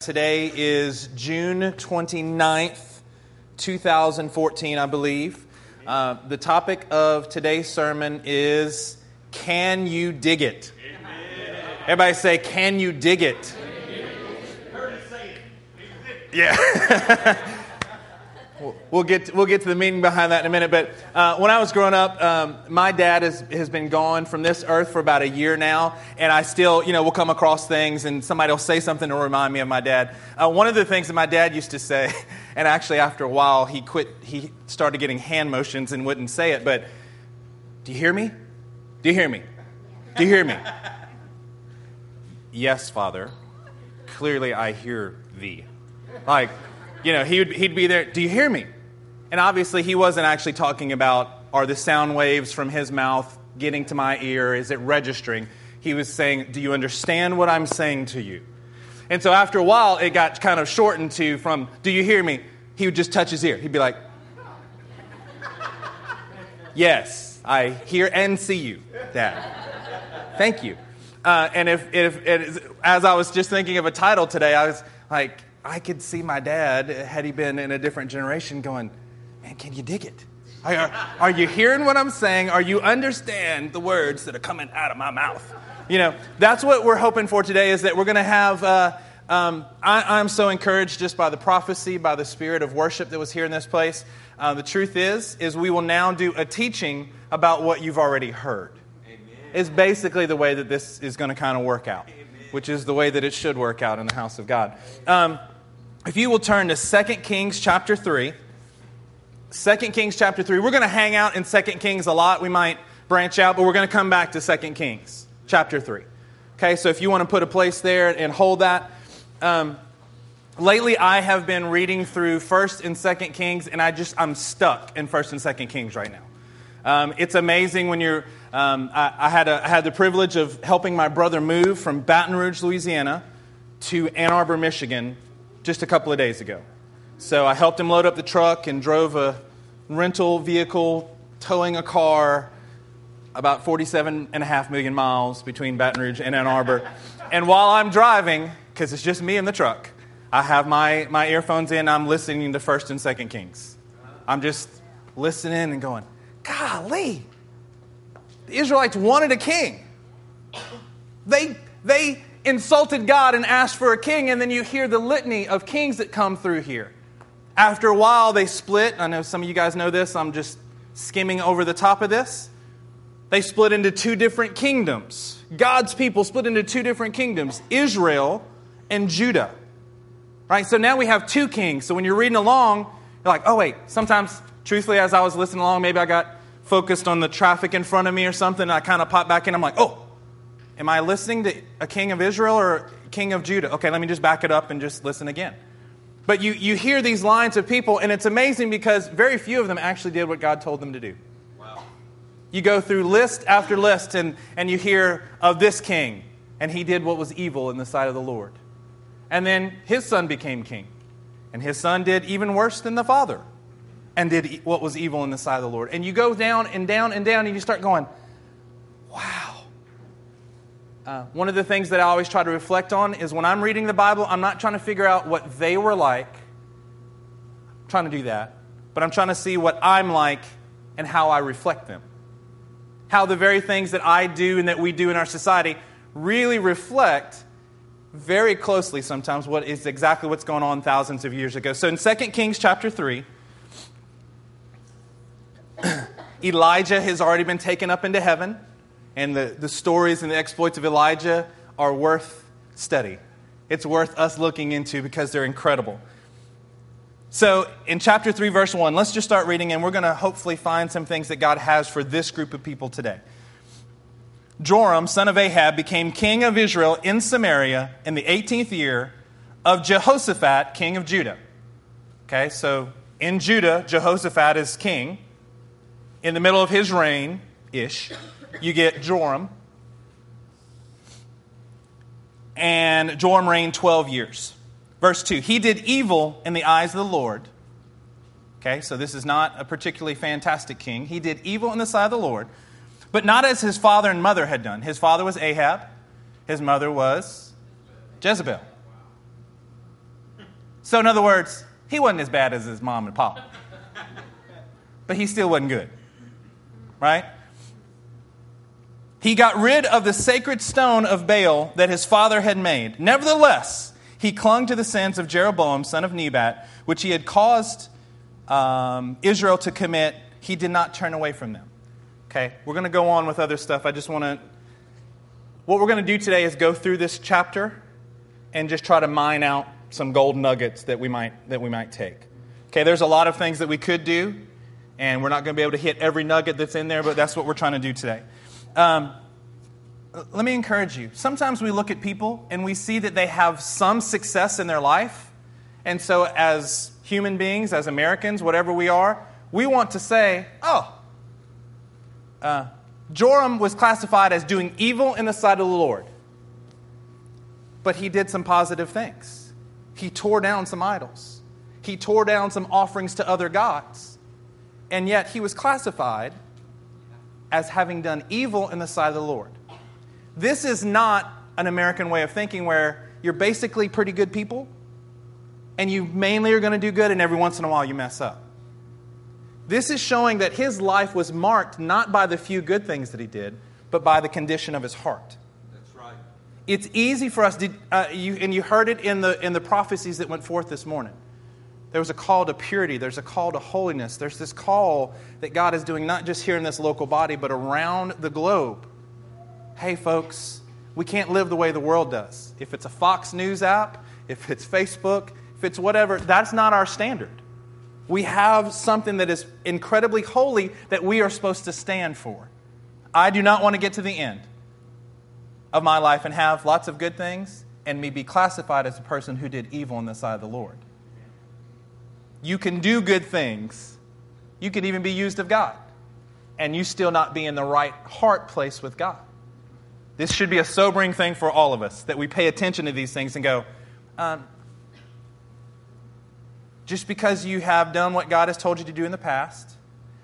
Today is June 29th, 2014, I believe. Uh, the topic of today's sermon is Can You Dig It? Everybody say, Can You Dig It? Yeah. We'll get, to, we'll get to the meaning behind that in a minute. But uh, when I was growing up, um, my dad has, has been gone from this earth for about a year now. And I still, you know, will come across things and somebody will say something to remind me of my dad. Uh, one of the things that my dad used to say, and actually after a while he quit, he started getting hand motions and wouldn't say it, but do you hear me? Do you hear me? Do you hear me? yes, Father. Clearly I hear thee. Like, you know, he would, he'd be there, do you hear me? And obviously, he wasn't actually talking about are the sound waves from his mouth getting to my ear? Is it registering? He was saying, Do you understand what I'm saying to you? And so after a while, it got kind of shortened to from, Do you hear me? He would just touch his ear. He'd be like, Yes, I hear and see you, Dad. Thank you. Uh, and if, if, as I was just thinking of a title today, I was like, I could see my dad, had he been in a different generation, going, Man, can you dig it? Are, are, you hearing what I'm saying? Are you understand the words that are coming out of my mouth? You know, that's what we're hoping for today is that we're going to have. Uh, um, I, am so encouraged just by the prophecy, by the spirit of worship that was here in this place. Uh, the truth is, is we will now do a teaching about what you've already heard. Amen. Is basically the way that this is going to kind of work out. Which is the way that it should work out in the house of God. Um, if you will turn to 2 Kings chapter 3. 2 Kings chapter 3. We're going to hang out in 2 Kings a lot. We might branch out, but we're going to come back to 2 Kings chapter 3. Okay, so if you want to put a place there and hold that. Um, lately, I have been reading through 1st and 2nd Kings, and I just, I'm stuck in 1st and 2nd Kings right now. Um, it's amazing when you're, um, I, I, had a, I had the privilege of helping my brother move from Baton Rouge, Louisiana to Ann Arbor, Michigan just a couple of days ago. So I helped him load up the truck and drove a rental vehicle towing a car about 47 and a half million miles between Baton Rouge and Ann Arbor. and while I'm driving, because it's just me in the truck, I have my, my earphones in, I'm listening to 1st and 2nd Kings. I'm just listening and going, golly, the Israelites wanted a king. They, they insulted God and asked for a king, and then you hear the litany of kings that come through here. After a while, they split. I know some of you guys know this. I'm just skimming over the top of this. They split into two different kingdoms. God's people split into two different kingdoms Israel and Judah. Right? So now we have two kings. So when you're reading along, you're like, oh, wait, sometimes, truthfully, as I was listening along, maybe I got focused on the traffic in front of me or something, and I kind of pop back in. I'm like, oh, am I listening to a king of Israel or king of Judah? Okay, let me just back it up and just listen again. But you, you hear these lines of people, and it's amazing because very few of them actually did what God told them to do. Wow. You go through list after list, and, and you hear of this king, and he did what was evil in the sight of the Lord. And then his son became king. And his son did even worse than the father and did what was evil in the sight of the Lord. And you go down and down and down, and you start going, wow. Uh, one of the things that I always try to reflect on is when I'm reading the Bible, I'm not trying to figure out what they were like. I'm trying to do that. But I'm trying to see what I'm like and how I reflect them. How the very things that I do and that we do in our society really reflect very closely sometimes what is exactly what's going on thousands of years ago. So in 2 Kings chapter 3, Elijah has already been taken up into heaven and the, the stories and the exploits of Elijah are worth study. It's worth us looking into because they're incredible. So, in chapter 3, verse 1, let's just start reading, and we're going to hopefully find some things that God has for this group of people today. Joram, son of Ahab, became king of Israel in Samaria in the 18th year of Jehoshaphat, king of Judah. Okay, so in Judah, Jehoshaphat is king. In the middle of his reign, ish, you get Joram. And Joram reigned 12 years. Verse 2 He did evil in the eyes of the Lord. Okay, so this is not a particularly fantastic king. He did evil in the sight of the Lord, but not as his father and mother had done. His father was Ahab, his mother was Jezebel. So, in other words, he wasn't as bad as his mom and pop, but he still wasn't good, right? He got rid of the sacred stone of Baal that his father had made. Nevertheless, he clung to the sins of Jeroboam, son of Nebat, which he had caused um, Israel to commit. He did not turn away from them. Okay, we're going to go on with other stuff. I just want to. What we're going to do today is go through this chapter and just try to mine out some gold nuggets that we might that we might take. Okay, there's a lot of things that we could do, and we're not going to be able to hit every nugget that's in there, but that's what we're trying to do today. Um, let me encourage you. Sometimes we look at people and we see that they have some success in their life, and so as human beings, as Americans, whatever we are, we want to say, "Oh." Uh, Joram was classified as doing evil in the sight of the Lord. But he did some positive things. He tore down some idols, he tore down some offerings to other gods. And yet he was classified as having done evil in the sight of the Lord. This is not an American way of thinking where you're basically pretty good people and you mainly are going to do good, and every once in a while you mess up. This is showing that his life was marked not by the few good things that he did, but by the condition of his heart. That's right. It's easy for us, to, uh, you, and you heard it in the, in the prophecies that went forth this morning. There was a call to purity, there's a call to holiness, there's this call that God is doing not just here in this local body, but around the globe. Hey, folks, we can't live the way the world does. If it's a Fox News app, if it's Facebook, if it's whatever, that's not our standard. We have something that is incredibly holy that we are supposed to stand for. I do not want to get to the end of my life and have lots of good things and me be classified as a person who did evil in the sight of the Lord. You can do good things, you can even be used of God, and you still not be in the right heart place with God. This should be a sobering thing for all of us that we pay attention to these things and go, um, just because you have done what God has told you to do in the past,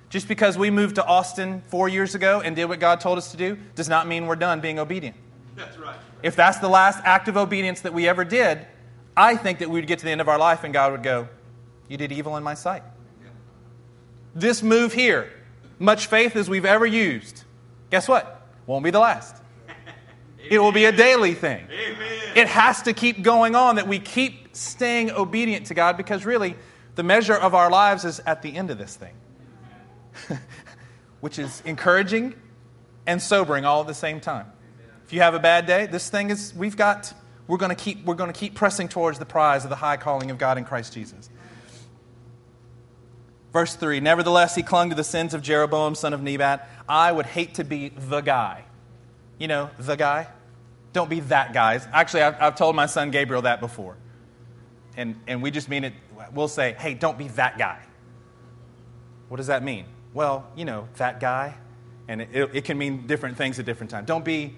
just because we moved to Austin four years ago and did what God told us to do, does not mean we're done being obedient. That's right. If that's the last act of obedience that we ever did, I think that we would get to the end of our life and God would go, You did evil in my sight. This move here, much faith as we've ever used, guess what? Won't be the last. It will be a daily thing. Amen. It has to keep going on that we keep staying obedient to God because really the measure of our lives is at the end of this thing, which is encouraging and sobering all at the same time. If you have a bad day, this thing is, we've got, we're going to keep, we're going to keep pressing towards the prize of the high calling of God in Christ Jesus. Verse 3 Nevertheless, he clung to the sins of Jeroboam, son of Nebat. I would hate to be the guy. You know, the guy? Don't be that guy. Actually, I've, I've told my son Gabriel that before and, and we just mean it, we'll say, hey, don't be that guy. What does that mean? Well, you know, that guy. And it, it, it can mean different things at different times. Don't be,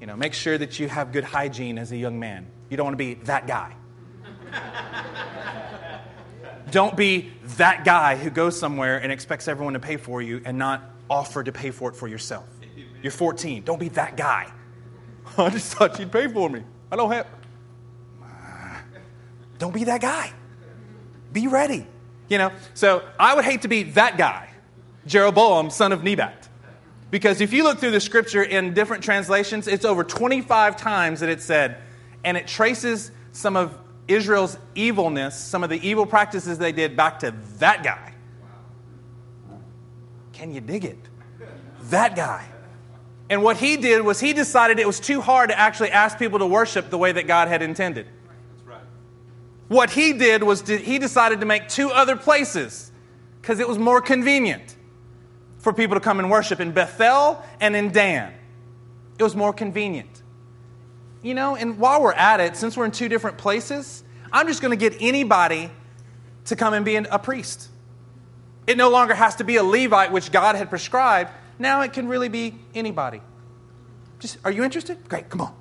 you know, make sure that you have good hygiene as a young man. You don't want to be that guy. Don't be that guy who goes somewhere and expects everyone to pay for you and not offer to pay for it for yourself. You're 14. Don't be that guy. I just thought you'd pay for me. I don't have. Don't be that guy. Be ready. You know, so I would hate to be that guy, Jeroboam, son of Nebat. Because if you look through the scripture in different translations, it's over 25 times that it said, and it traces some of Israel's evilness, some of the evil practices they did back to that guy. Can you dig it? That guy. And what he did was he decided it was too hard to actually ask people to worship the way that God had intended. What he did was he decided to make two other places because it was more convenient for people to come and worship in Bethel and in Dan. It was more convenient. You know, and while we're at it, since we're in two different places, I'm just going to get anybody to come and be a priest. It no longer has to be a Levite, which God had prescribed. Now it can really be anybody. Just, are you interested? Great, come on.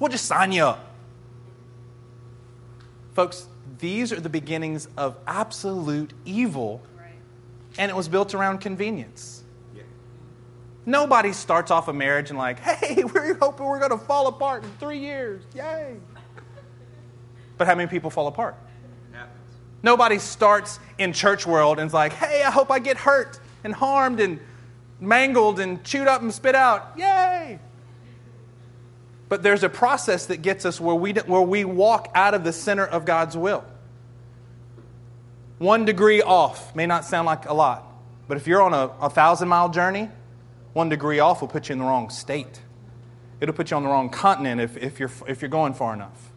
We'll just sign you up. Folks, these are the beginnings of absolute evil, and it was built around convenience. Nobody starts off a marriage and, like, hey, we're hoping we're going to fall apart in three years. Yay. But how many people fall apart? Nobody starts in church world and is like, hey, I hope I get hurt and harmed and mangled and chewed up and spit out. Yay! But there's a process that gets us where we, where we walk out of the center of God's will. One degree off may not sound like a lot, but if you're on a, a thousand mile journey, one degree off will put you in the wrong state. It'll put you on the wrong continent if, if, you're, if you're going far enough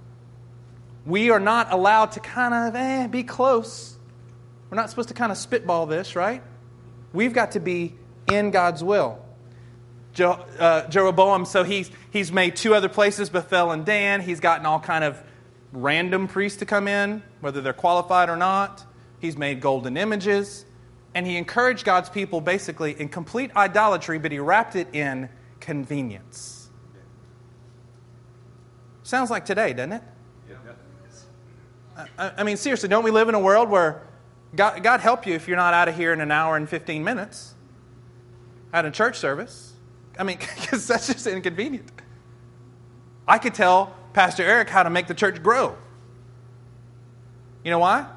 we are not allowed to kind of eh, be close. We're not supposed to kind of spitball this, right? We've got to be in God's will. Je- uh, Jeroboam, so he's, he's made two other places, Bethel and Dan. He's gotten all kind of random priests to come in, whether they're qualified or not. He's made golden images. And he encouraged God's people basically in complete idolatry, but he wrapped it in convenience. Sounds like today, doesn't it? I, I mean, seriously, don't we live in a world where God, God help you if you're not out of here in an hour and 15 minutes at a church service? I mean, because that's just inconvenient. I could tell Pastor Eric how to make the church grow. You know why?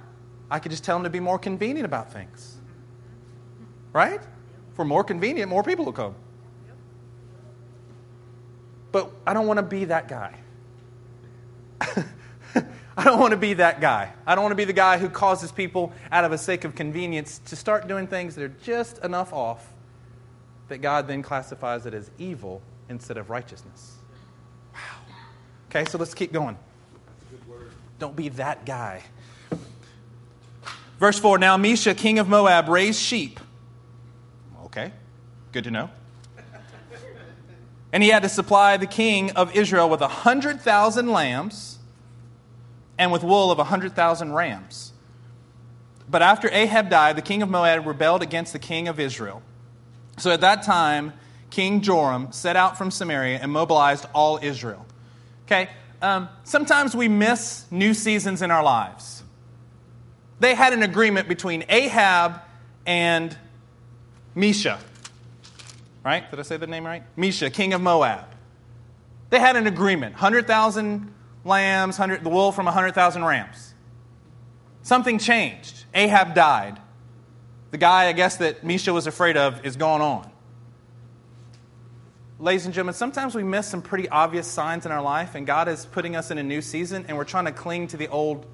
I could just tell him to be more convenient about things. Right? For more convenient, more people will come. But I don't want to be that guy. I don't want to be that guy. I don't want to be the guy who causes people, out of a sake of convenience, to start doing things that are just enough off that God then classifies it as evil instead of righteousness. Wow. Okay, so let's keep going. Don't be that guy. Verse 4 Now Misha, king of Moab, raised sheep. Okay, good to know. And he had to supply the king of Israel with a 100,000 lambs and with wool of a 100,000 rams. But after Ahab died, the king of Moab rebelled against the king of Israel. So at that time, King Joram set out from Samaria and mobilized all Israel. Okay, um, sometimes we miss new seasons in our lives. They had an agreement between Ahab and Mesha. Right? Did I say the name right? Misha, king of Moab. They had an agreement 100,000 lambs, 100, the wool from 100,000 rams. Something changed. Ahab died. The guy, I guess, that Misha was afraid of is gone on. Ladies and gentlemen, sometimes we miss some pretty obvious signs in our life, and God is putting us in a new season, and we're trying to cling to the old.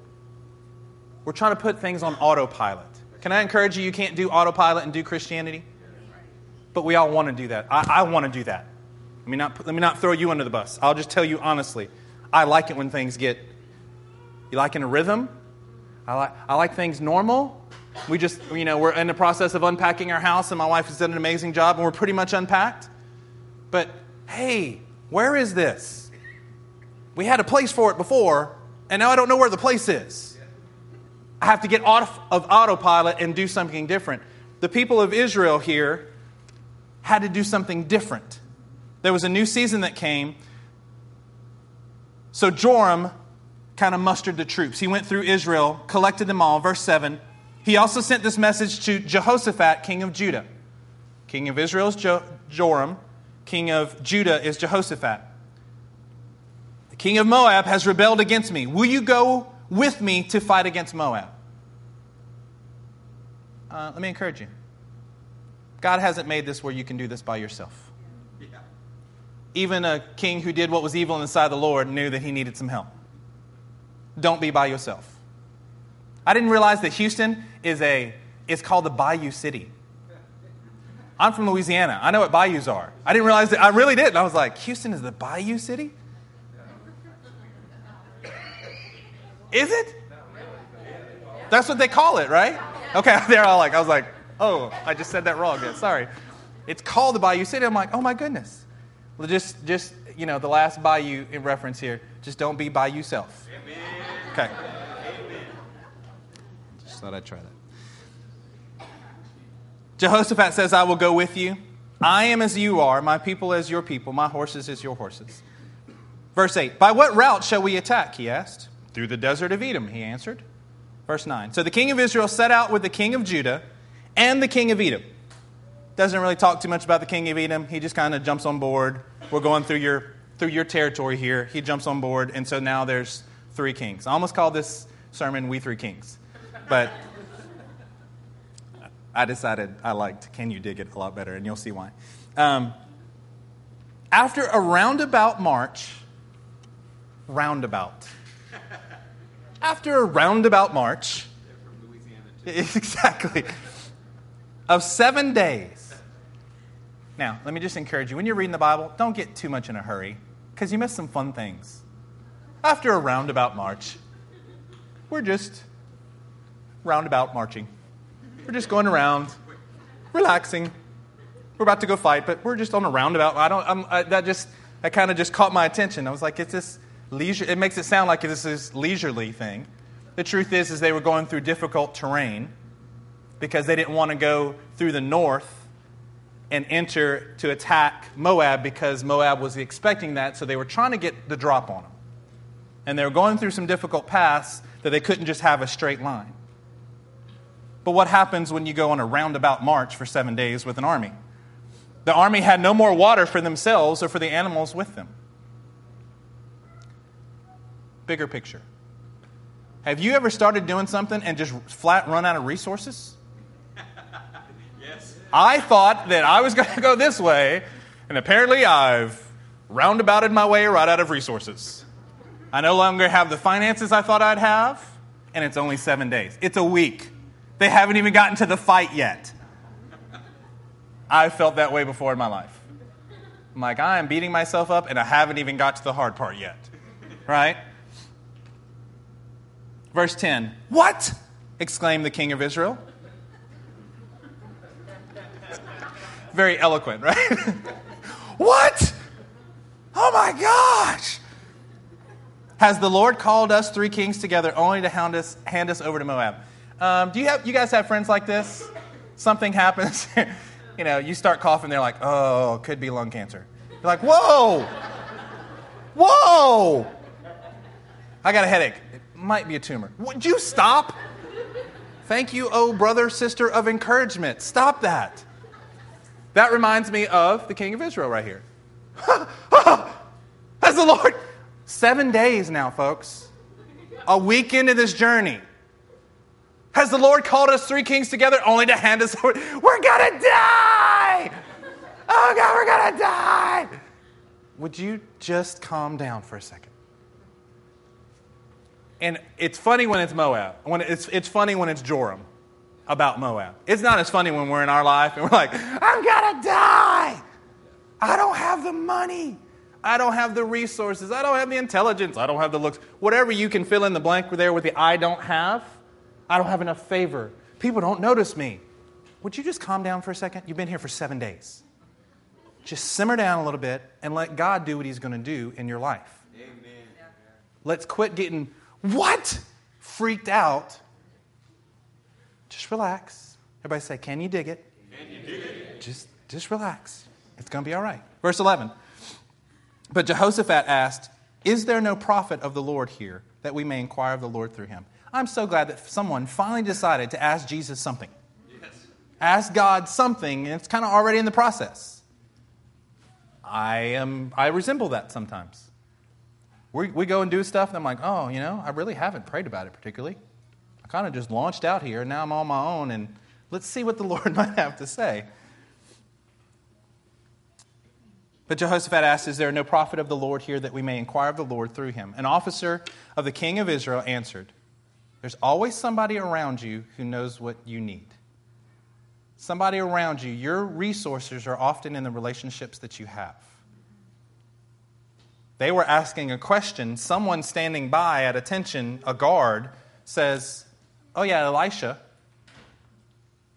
We're trying to put things on autopilot. Can I encourage you? You can't do autopilot and do Christianity? But we all want to do that. I, I want to do that. Let me, not, let me not throw you under the bus. I'll just tell you honestly. I like it when things get, you like in a rhythm? I like, I like things normal. We just, you know, we're in the process of unpacking our house, and my wife has done an amazing job, and we're pretty much unpacked. But hey, where is this? We had a place for it before, and now I don't know where the place is. I have to get off of autopilot and do something different. The people of Israel here had to do something different. There was a new season that came, so Joram kind of mustered the troops. He went through Israel, collected them all. Verse 7. He also sent this message to Jehoshaphat, king of Judah. King of Israel is jo- Joram, king of Judah is Jehoshaphat. The king of Moab has rebelled against me. Will you go with me to fight against Moab? Uh, let me encourage you. God hasn't made this where you can do this by yourself even a king who did what was evil in the sight of the Lord knew that he needed some help. Don't be by yourself. I didn't realize that Houston is a it's called the Bayou City. I'm from Louisiana. I know what bayous are. I didn't realize that I really did. I was like, Houston is the Bayou City? Is it? That's what they call it, right? Okay, they're all like, I was like, oh, I just said that wrong. Yeah, sorry. It's called the Bayou City. I'm like, oh my goodness. Well, just, just you know, the last bayou in reference here, just don't be by yourself. Amen. Okay. Amen. Just thought I'd try that. Jehoshaphat says, I will go with you. I am as you are, my people as your people, my horses as your horses. Verse 8, By what route shall we attack? He asked. Through the desert of Edom, he answered. Verse 9, So the king of Israel set out with the king of Judah and the king of Edom doesn't really talk too much about the king of Edom. He just kind of jumps on board. We're going through your, through your territory here. He jumps on board, and so now there's three kings. I almost called this sermon We Three Kings. but I decided I liked Can You Dig It a lot better, and you'll see why. Um, after a roundabout march, roundabout. After a roundabout march, exactly, of seven days. Now, let me just encourage you when you're reading the Bible, don't get too much in a hurry because you miss some fun things. After a roundabout march, we're just roundabout marching. We're just going around, relaxing. We're about to go fight, but we're just on a roundabout. I don't. I'm, I, that just that kind of just caught my attention. I was like, it's this leisure. It makes it sound like this is leisurely thing. The truth is, is they were going through difficult terrain because they didn't want to go through the north and enter to attack Moab because Moab was expecting that, so they were trying to get the drop on them. And they were going through some difficult paths that they couldn't just have a straight line. But what happens when you go on a roundabout march for seven days with an army? The army had no more water for themselves or for the animals with them. Bigger picture. Have you ever started doing something and just flat run out of resources? yes. I thought that I was going to go this way, and apparently I've roundabouted my way right out of resources. I no longer have the finances I thought I'd have, and it's only seven days. It's a week. They haven't even gotten to the fight yet. I've felt that way before in my life. I'm like, I am beating myself up, and I haven't even got to the hard part yet. Right? Verse 10 What? exclaimed the king of Israel. Very eloquent, right? what? Oh my gosh! Has the Lord called us three kings together only to hand us, hand us over to Moab? Um, do you, have, you guys have friends like this? Something happens, you know, you start coughing, they're like, oh, could be lung cancer. You're like, whoa, whoa, I got a headache. Might be a tumor. Would you stop? Thank you, oh brother, sister of encouragement. Stop that. That reminds me of the king of Israel right here. Has the Lord. Seven days now, folks. A week into this journey. Has the Lord called us three kings together only to hand us over? We're gonna die! Oh God, we're gonna die! Would you just calm down for a second? And it's funny when it's Moab. When it's, it's funny when it's Joram about Moab. It's not as funny when we're in our life and we're like, I'm gonna die! I don't have the money. I don't have the resources. I don't have the intelligence. I don't have the looks. Whatever you can fill in the blank there with the I don't have I don't have enough favor. People don't notice me. Would you just calm down for a second? You've been here for seven days. Just simmer down a little bit and let God do what He's going to do in your life. Amen. Let's quit getting, what? Freaked out. Just relax. Everybody say, Can you dig it? Can you dig it? Just, just relax. It's going to be all right. Verse 11. But Jehoshaphat asked, Is there no prophet of the Lord here that we may inquire of the Lord through him? I'm so glad that someone finally decided to ask Jesus something. Yes. Ask God something, and it's kind of already in the process. I am I resemble that sometimes. We, we go and do stuff, and I'm like, oh, you know, I really haven't prayed about it particularly. I kind of just launched out here, and now I'm on my own, and let's see what the Lord might have to say. But Jehoshaphat asked, Is there no prophet of the Lord here that we may inquire of the Lord through him? An officer of the king of Israel answered, there's always somebody around you who knows what you need. Somebody around you. Your resources are often in the relationships that you have. They were asking a question. Someone standing by at attention, a guard, says, Oh, yeah, Elisha,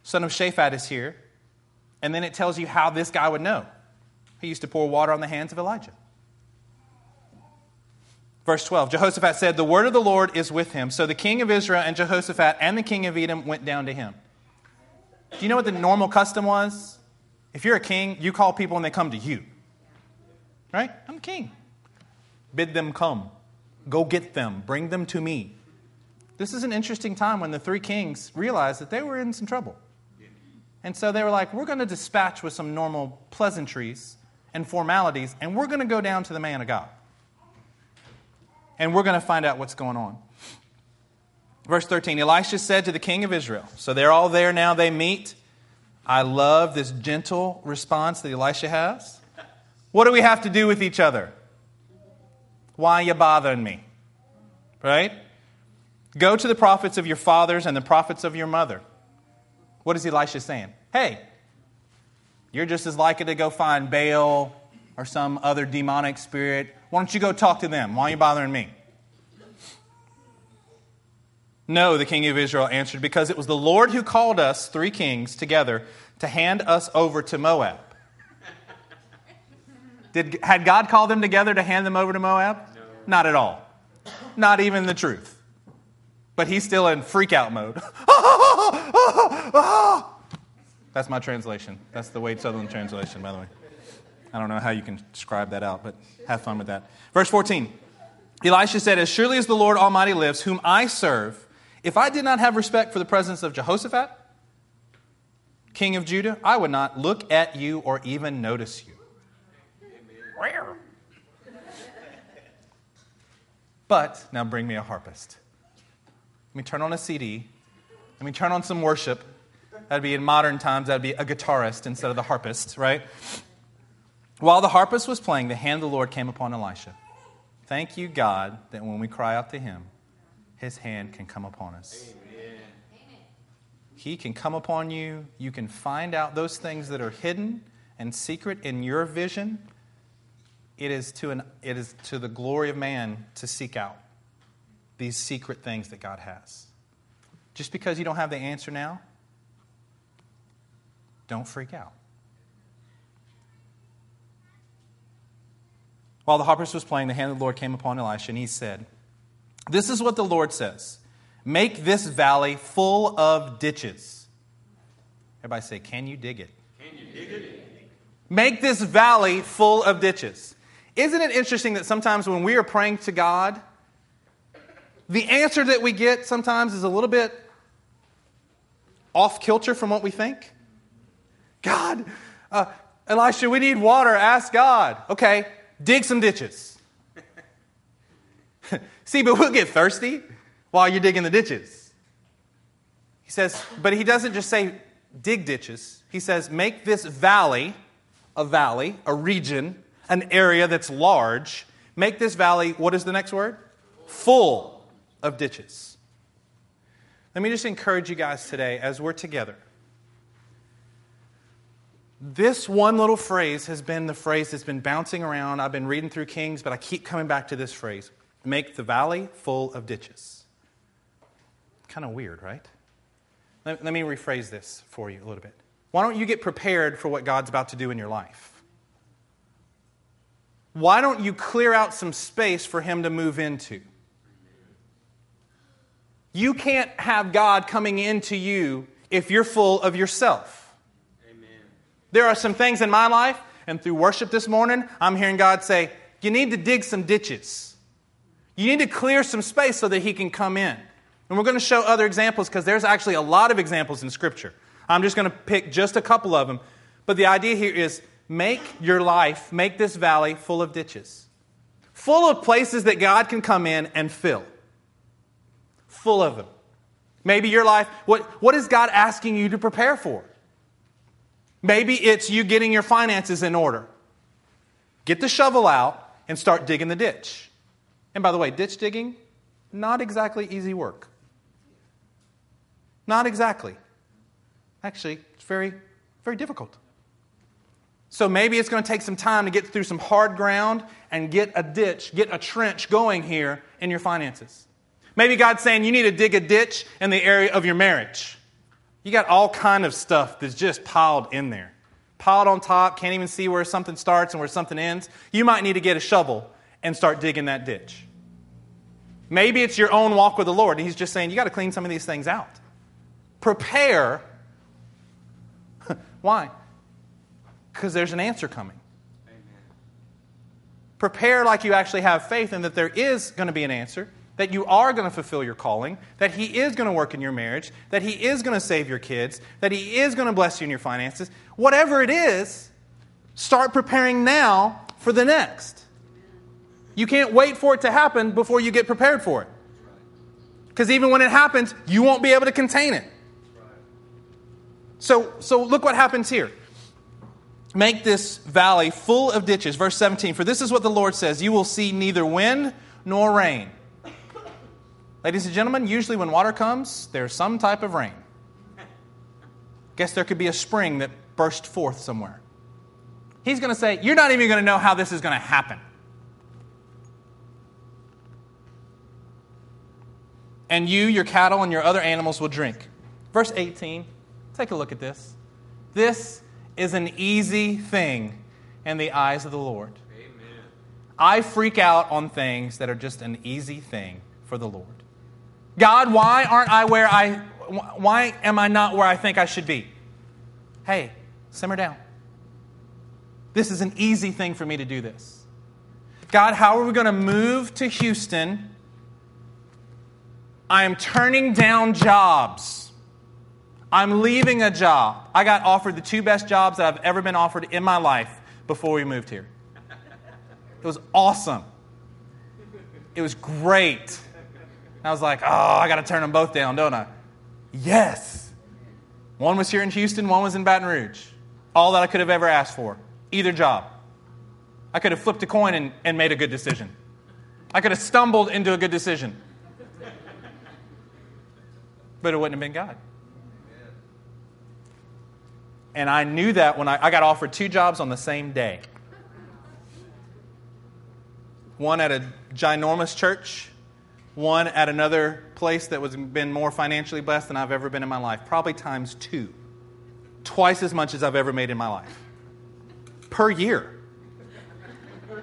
son of Shaphat, is here. And then it tells you how this guy would know. He used to pour water on the hands of Elijah. Verse 12 Jehoshaphat said, The word of the Lord is with him. So the king of Israel and Jehoshaphat and the king of Edom went down to him. Do you know what the normal custom was? If you're a king, you call people and they come to you. Right? I'm king. Bid them come. Go get them. Bring them to me. This is an interesting time when the three kings realized that they were in some trouble. And so they were like, we're going to dispatch with some normal pleasantries and formalities, and we're going to go down to the man of God and we're going to find out what's going on. Verse 13 Elisha said to the king of Israel, so they're all there now, they meet. I love this gentle response that Elisha has. What do we have to do with each other? Why are you bothering me? Right? Go to the prophets of your fathers and the prophets of your mother. What is Elisha saying? Hey, you're just as likely to go find Baal or some other demonic spirit. Why don't you go talk to them? Why are you bothering me? No, the king of Israel answered, because it was the Lord who called us, three kings, together to hand us over to Moab. Did, had God called them together to hand them over to Moab? No. Not at all. Not even the truth. But he's still in freak out mode. That's my translation. That's the Wade Sutherland translation, by the way. I don't know how you can describe that out, but have fun with that. Verse 14 Elisha said, As surely as the Lord Almighty lives, whom I serve, if I did not have respect for the presence of Jehoshaphat, king of Judah, I would not look at you or even notice you. But now bring me a harpist. Let me turn on a CD. Let me turn on some worship. That'd be in modern times, that'd be a guitarist instead of the harpist, right? While the harpist was playing, the hand of the Lord came upon Elisha. Thank you, God, that when we cry out to him, his hand can come upon us. Amen. He can come upon you. You can find out those things that are hidden and secret in your vision. It is to, an, it is to the glory of man to seek out these secret things that God has. Just because you don't have the answer now, don't freak out. While the harpist was playing, the hand of the Lord came upon Elisha, and he said, This is what the Lord says Make this valley full of ditches. Everybody say, Can you dig it? Can you dig it? Make this valley full of ditches. Isn't it interesting that sometimes when we are praying to God, the answer that we get sometimes is a little bit off kilter from what we think? God, uh, Elisha, we need water. Ask God. Okay, dig some ditches. See, but we'll get thirsty while you're digging the ditches. He says, but he doesn't just say dig ditches. He says, make this valley a valley, a region, an area that's large. Make this valley, what is the next word? Full of ditches. Let me just encourage you guys today as we're together this one little phrase has been the phrase that's been bouncing around. I've been reading through Kings, but I keep coming back to this phrase make the valley full of ditches. Kind of weird, right? Let, let me rephrase this for you a little bit. Why don't you get prepared for what God's about to do in your life? Why don't you clear out some space for Him to move into? You can't have God coming into you if you're full of yourself. Amen. There are some things in my life, and through worship this morning, I'm hearing God say, You need to dig some ditches. You need to clear some space so that He can come in. And we're going to show other examples because there's actually a lot of examples in Scripture. I'm just going to pick just a couple of them. But the idea here is make your life, make this valley full of ditches, full of places that God can come in and fill. Full of them. Maybe your life, what, what is God asking you to prepare for? Maybe it's you getting your finances in order. Get the shovel out and start digging the ditch. And by the way, ditch digging, not exactly easy work. Not exactly. Actually, it's very, very difficult. So maybe it's going to take some time to get through some hard ground and get a ditch, get a trench going here in your finances. Maybe God's saying you need to dig a ditch in the area of your marriage. You got all kind of stuff that's just piled in there. Piled on top, can't even see where something starts and where something ends. You might need to get a shovel and start digging that ditch. Maybe it's your own walk with the Lord, and He's just saying, you got to clean some of these things out. Prepare. Why? Because there's an answer coming. Amen. Prepare like you actually have faith in that there is going to be an answer that you are going to fulfill your calling, that He is going to work in your marriage, that He is going to save your kids, that He is going to bless you in your finances. Whatever it is, start preparing now for the next. You can't wait for it to happen before you get prepared for it. Because even when it happens, you won't be able to contain it. So, so look what happens here. Make this valley full of ditches. Verse 17 For this is what the Lord says You will see neither wind nor rain. Ladies and gentlemen, usually when water comes, there's some type of rain. Guess there could be a spring that burst forth somewhere. He's going to say, You're not even going to know how this is going to happen. And you, your cattle, and your other animals will drink. Verse 18, take a look at this. This is an easy thing in the eyes of the Lord. Amen. I freak out on things that are just an easy thing for the Lord. God, why aren't I where I why am I not where I think I should be? Hey, simmer down. This is an easy thing for me to do this. God, how are we going to move to Houston? I am turning down jobs. I'm leaving a job. I got offered the two best jobs that I've ever been offered in my life before we moved here. It was awesome. It was great. I was like, oh, I got to turn them both down, don't I? Yes. One was here in Houston, one was in Baton Rouge. All that I could have ever asked for. Either job. I could have flipped a coin and, and made a good decision. I could have stumbled into a good decision. But it wouldn't have been God. And I knew that when I, I got offered two jobs on the same day one at a ginormous church, one at another place that was been more financially blessed than I've ever been in my life, probably times two. Twice as much as I've ever made in my life per year.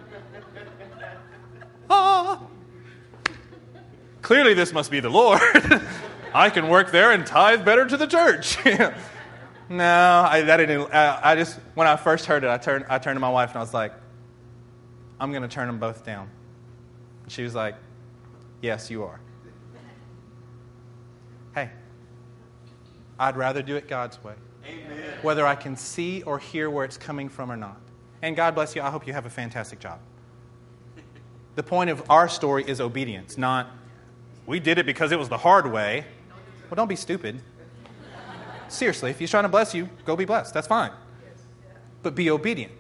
ah. Clearly, this must be the Lord. I can work there and tithe better to the church. no, I, that didn't. I, I, just when I first heard it, I turned I turned to my wife and I was like, "I'm going to turn them both down." And she was like, "Yes, you are." Hey, I'd rather do it God's way. Amen. Whether I can see or hear where it's coming from or not. And God bless you. I hope you have a fantastic job. The point of our story is obedience, not we did it because it was the hard way. Well, don't be stupid. Seriously, if he's trying to bless you, go be blessed. That's fine. But be obedient.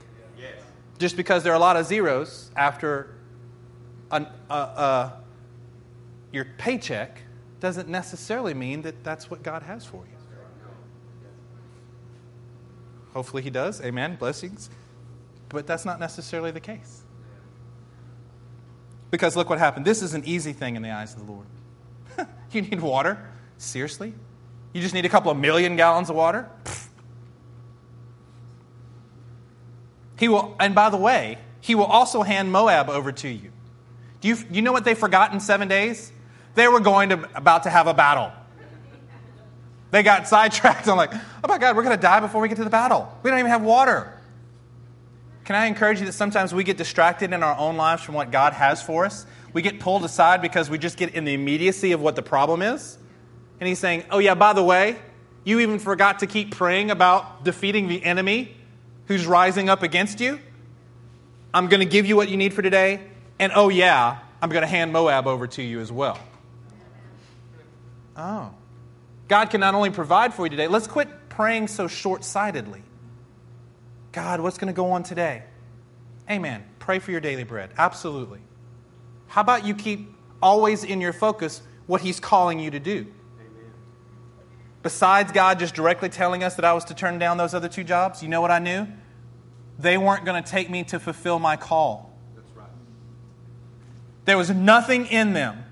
Just because there are a lot of zeros after an, uh, uh, your paycheck doesn't necessarily mean that that's what God has for you. Hopefully, He does. Amen. Blessings. But that's not necessarily the case. Because look what happened. This is an easy thing in the eyes of the Lord. you need water? Seriously? You just need a couple of million gallons of water? He will, and by the way, he will also hand Moab over to you. Do you, you know what they forgot in seven days? They were going to about to have a battle. They got sidetracked. I'm like, oh my God, we're going to die before we get to the battle. We don't even have water. Can I encourage you that sometimes we get distracted in our own lives from what God has for us? We get pulled aside because we just get in the immediacy of what the problem is. And He's saying, oh, yeah, by the way, you even forgot to keep praying about defeating the enemy who's rising up against you. I'm going to give you what you need for today. And oh, yeah, I'm going to hand Moab over to you as well. Oh. God can not only provide for you today, let's quit praying so short sightedly. God, what's going to go on today? Amen. Pray for your daily bread. Absolutely. How about you keep always in your focus what He's calling you to do? Besides God just directly telling us that I was to turn down those other two jobs, you know what I knew? They weren't going to take me to fulfill my call. That's right. There was nothing in them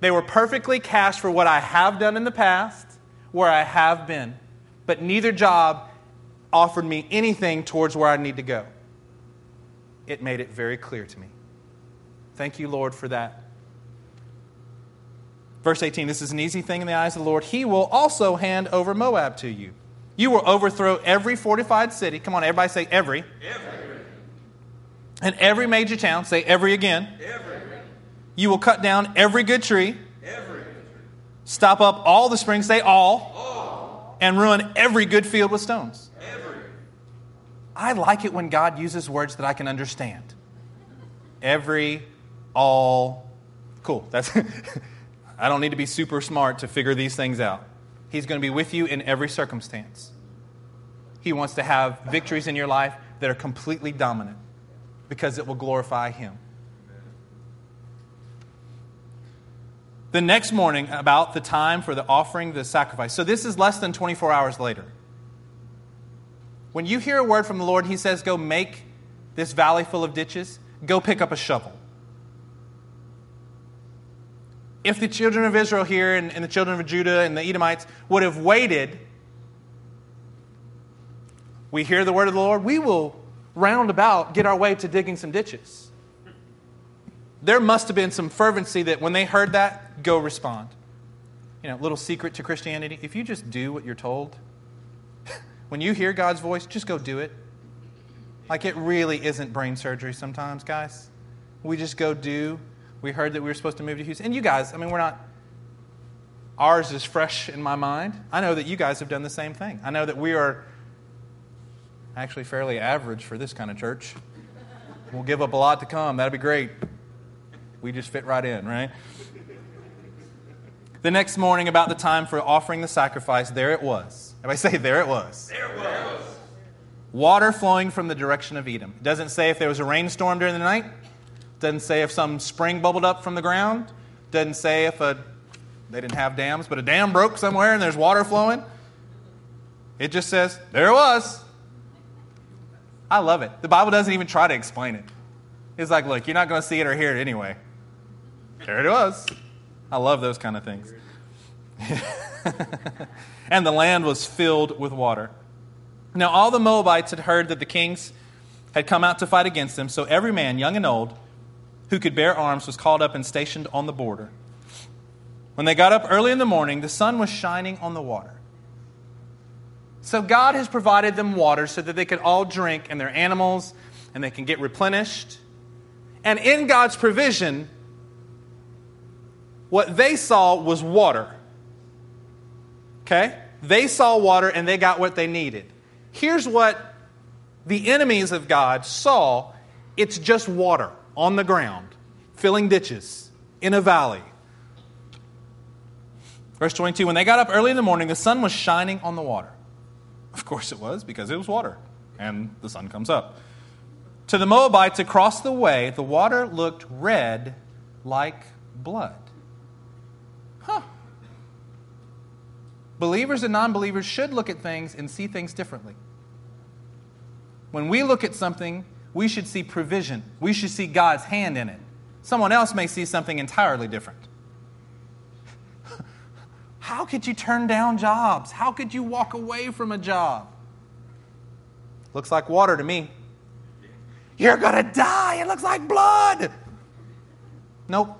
they were perfectly cast for what I have done in the past, where I have been. But neither job offered me anything towards where I need to go. It made it very clear to me. Thank you, Lord, for that. Verse 18 This is an easy thing in the eyes of the Lord. He will also hand over Moab to you. You will overthrow every fortified city. Come on, everybody say every. Every. And every major town. Say every again. Every. You will cut down every good tree, every. stop up all the springs, say all, all, and ruin every good field with stones. Every. I like it when God uses words that I can understand. Every, all, cool. That's I don't need to be super smart to figure these things out. He's going to be with you in every circumstance. He wants to have victories in your life that are completely dominant because it will glorify Him. The next morning, about the time for the offering, the sacrifice. So this is less than 24 hours later. When you hear a word from the Lord, He says, Go make this valley full of ditches, go pick up a shovel. If the children of Israel here and, and the children of Judah and the Edomites would have waited, we hear the word of the Lord, we will roundabout get our way to digging some ditches. There must have been some fervency that when they heard that, go respond. You know, little secret to Christianity if you just do what you're told, when you hear God's voice, just go do it. Like it really isn't brain surgery sometimes, guys. We just go do. We heard that we were supposed to move to Houston. And you guys, I mean, we're not, ours is fresh in my mind. I know that you guys have done the same thing. I know that we are actually fairly average for this kind of church. We'll give up a lot to come. That'd be great. We just fit right in, right? The next morning, about the time for offering the sacrifice, there it was. Everybody say, there it was. There it was. Water flowing from the direction of Edom. It doesn't say if there was a rainstorm during the night. Doesn't say if some spring bubbled up from the ground. Doesn't say if a they didn't have dams, but a dam broke somewhere and there's water flowing. It just says, there it was. I love it. The Bible doesn't even try to explain it. It's like, look, you're not going to see it or hear it anyway. There it was. I love those kind of things. and the land was filled with water. Now, all the Moabites had heard that the kings had come out to fight against them, so every man, young and old, who could bear arms was called up and stationed on the border. When they got up early in the morning, the sun was shining on the water. So God has provided them water so that they could all drink and their animals and they can get replenished. And in God's provision, what they saw was water. Okay? They saw water and they got what they needed. Here's what the enemies of God saw it's just water on the ground, filling ditches in a valley. Verse 22 When they got up early in the morning, the sun was shining on the water. Of course it was, because it was water, and the sun comes up. To the Moabites across the way, the water looked red like blood. Huh. Believers and non believers should look at things and see things differently. When we look at something, we should see provision. We should see God's hand in it. Someone else may see something entirely different. How could you turn down jobs? How could you walk away from a job? Looks like water to me. You're going to die. It looks like blood. Nope.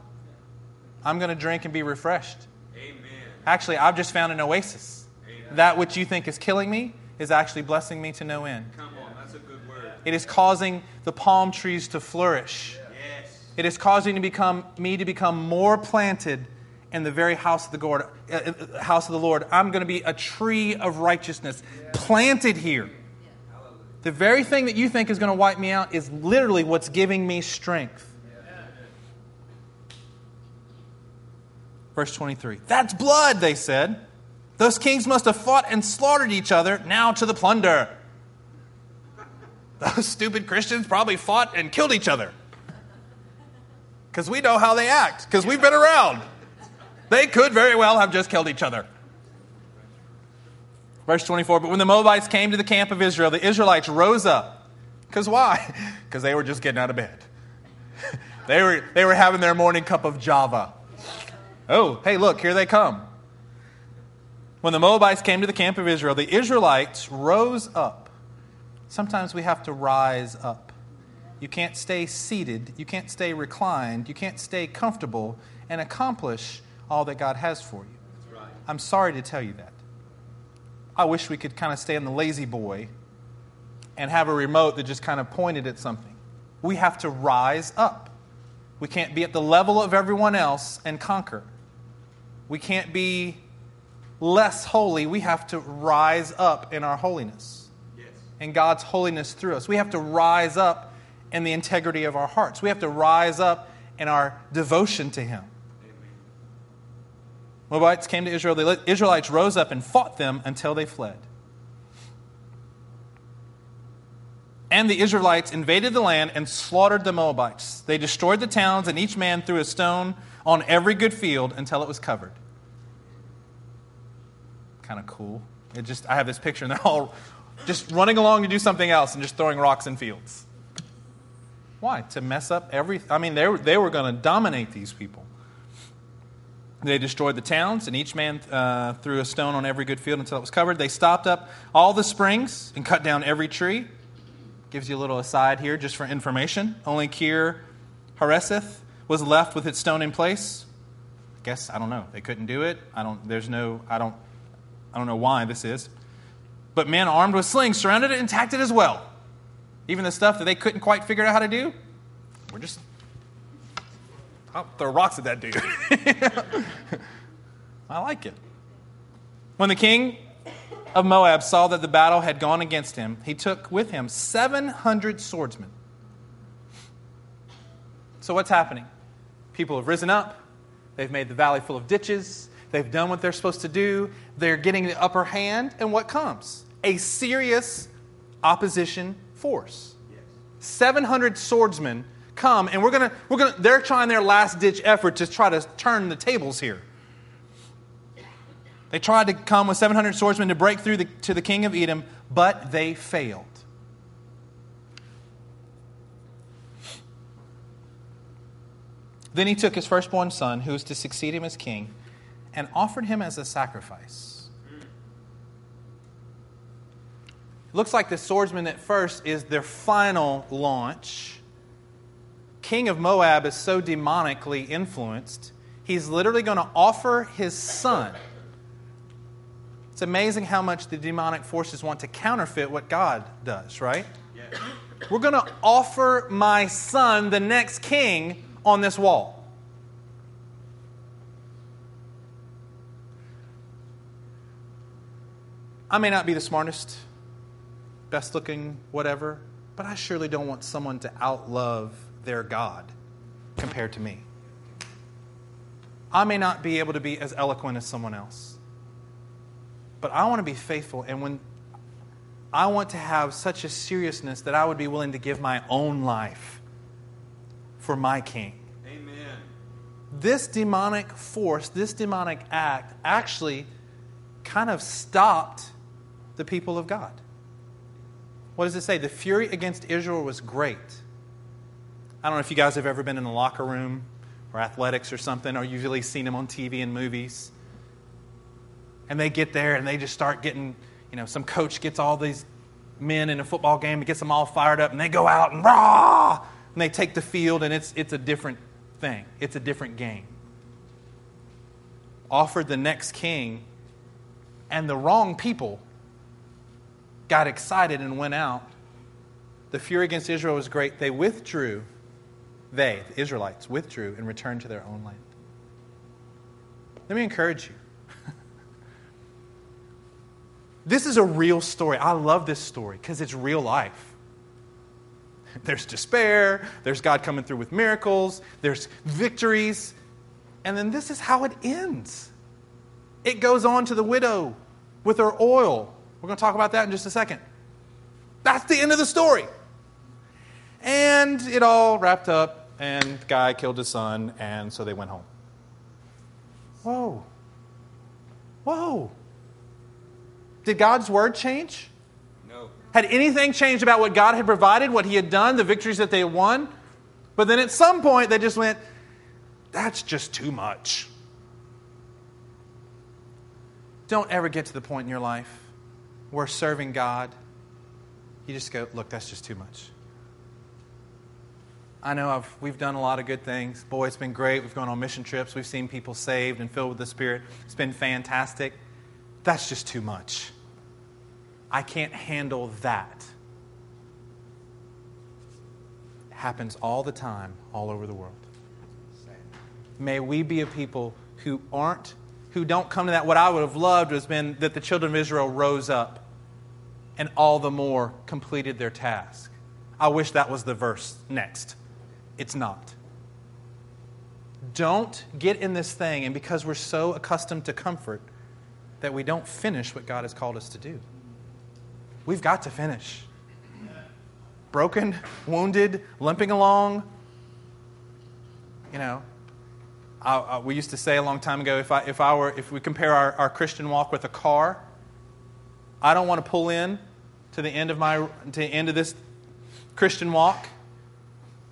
I'm going to drink and be refreshed. Amen. Actually, I've just found an oasis. Amen. That which you think is killing me is actually blessing me to no end. Come on, that's a good word. It is causing the palm trees to flourish. Yes. It is causing to become, me to become more planted in the very house of the Lord. Uh, house of the Lord. I'm going to be a tree of righteousness planted here. The very thing that you think is going to wipe me out is literally what's giving me strength. Verse 23. That's blood, they said. Those kings must have fought and slaughtered each other. Now to the plunder. Those stupid Christians probably fought and killed each other. Because we know how they act, because we've been around. They could very well have just killed each other. Verse 24 But when the Moabites came to the camp of Israel, the Israelites rose up. Because why? Because they were just getting out of bed. they, were, they were having their morning cup of Java. Oh, hey, look, here they come. When the Moabites came to the camp of Israel, the Israelites rose up. Sometimes we have to rise up. You can't stay seated, you can't stay reclined, you can't stay comfortable and accomplish all that God has for you. Right. I'm sorry to tell you that. I wish we could kind of stay on the lazy boy and have a remote that just kind of pointed at something. We have to rise up. We can't be at the level of everyone else and conquer. We can't be less holy. We have to rise up in our holiness. And God's holiness through us. We have to rise up in the integrity of our hearts. We have to rise up in our devotion to Him. Moabites came to Israel. The Israelites rose up and fought them until they fled. And the Israelites invaded the land and slaughtered the Moabites. They destroyed the towns, and each man threw a stone on every good field until it was covered. Kind of cool. It just I have this picture, and they're all just running along to do something else and just throwing rocks in fields. Why? To mess up every. I mean, they were, they were going to dominate these people. They destroyed the towns, and each man uh, threw a stone on every good field until it was covered. They stopped up all the springs and cut down every tree. Gives you a little aside here just for information. Only Kir Hareseth was left with its stone in place. I guess I don't know. They couldn't do it. I don't there's no I don't I don't know why this is. But men armed with slings surrounded it and attacked it as well. Even the stuff that they couldn't quite figure out how to do, we're just I'll throw rocks at that dude. I like it. When the king of Moab saw that the battle had gone against him, he took with him 700 swordsmen. So, what's happening? People have risen up, they've made the valley full of ditches, they've done what they're supposed to do, they're getting the upper hand, and what comes? A serious opposition force. 700 swordsmen come, and we're gonna, we're gonna, they're trying their last ditch effort to try to turn the tables here. They tried to come with 700 swordsmen to break through the, to the king of Edom, but they failed. Then he took his firstborn son, who was to succeed him as king, and offered him as a sacrifice. It looks like the swordsman at first is their final launch. King of Moab is so demonically influenced, he's literally going to offer his son it's amazing how much the demonic forces want to counterfeit what God does, right? Yes. We're going to offer my son, the next king, on this wall. I may not be the smartest, best looking, whatever, but I surely don't want someone to outlove their God compared to me. I may not be able to be as eloquent as someone else. But I want to be faithful. And when I want to have such a seriousness that I would be willing to give my own life for my king. Amen. This demonic force, this demonic act, actually kind of stopped the people of God. What does it say? The fury against Israel was great. I don't know if you guys have ever been in a locker room or athletics or something, or usually seen them on TV and movies and they get there and they just start getting, you know, some coach gets all these men in a football game and gets them all fired up and they go out and rah and they take the field and it's it's a different thing. It's a different game. Offered the next king and the wrong people got excited and went out. The fury against Israel was great. They withdrew. They, the Israelites, withdrew and returned to their own land. Let me encourage you. This is a real story. I love this story because it's real life. There's despair, there's God coming through with miracles, there's victories, and then this is how it ends. It goes on to the widow with her oil. We're going to talk about that in just a second. That's the end of the story. And it all wrapped up, and the guy killed his son, and so they went home. Whoa. Whoa. Did God's word change? No. Had anything changed about what God had provided, what He had done, the victories that they had won? But then at some point, they just went, that's just too much. Don't ever get to the point in your life where serving God, you just go, look, that's just too much. I know I've, we've done a lot of good things. Boy, it's been great. We've gone on mission trips. We've seen people saved and filled with the Spirit. It's been fantastic. That's just too much. I can't handle that. It happens all the time, all over the world. May we be a people who aren't, who don't come to that. What I would have loved has been that the children of Israel rose up and all the more completed their task. I wish that was the verse next. It's not. don't get in this thing, and because we're so accustomed to comfort, that we don't finish what God has called us to do. We've got to finish. Broken, wounded, limping along. You know, I, I, we used to say a long time ago if, I, if, I were, if we compare our, our Christian walk with a car, I don't want to pull in to the end of, my, to the end of this Christian walk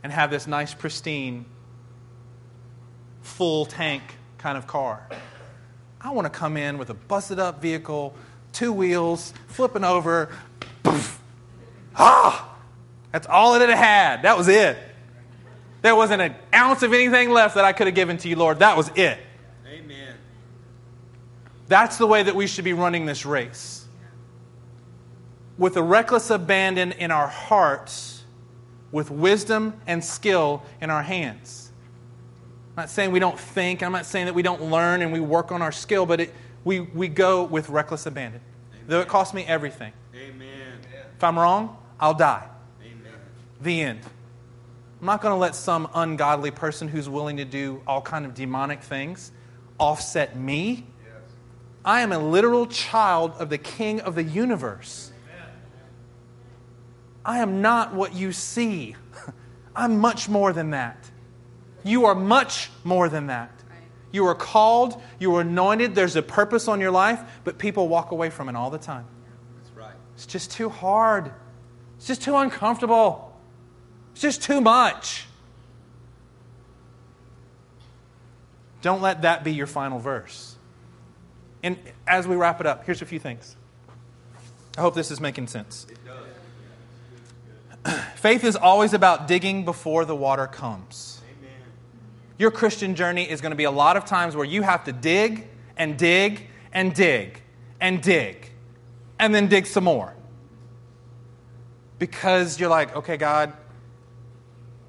and have this nice, pristine, full tank kind of car. I want to come in with a busted up vehicle, two wheels, flipping over. Poof. Ah! That's all that it had. That was it. There wasn't an ounce of anything left that I could have given to you, Lord. That was it. Amen. That's the way that we should be running this race. With a reckless abandon in our hearts, with wisdom and skill in our hands. I'm not saying we don't think, I'm not saying that we don't learn and we work on our skill, but it, we, we go with reckless abandon. Though it costs me everything. Amen. If I'm wrong, I'll die. Amen. The end. I'm not going to let some ungodly person who's willing to do all kind of demonic things offset me. Yes. I am a literal child of the king of the universe. I am not what you see. I'm much more than that. You are much more than that. You are called, you are anointed, there's a purpose on your life, but people walk away from it all the time. That's right. It's just too hard. It's just too uncomfortable. It's just too much. Don't let that be your final verse. And as we wrap it up, here's a few things. I hope this is making sense. Faith is always about digging before the water comes. Amen. Your Christian journey is going to be a lot of times where you have to dig and dig and dig and dig and then dig some more. Because you're like, okay, God,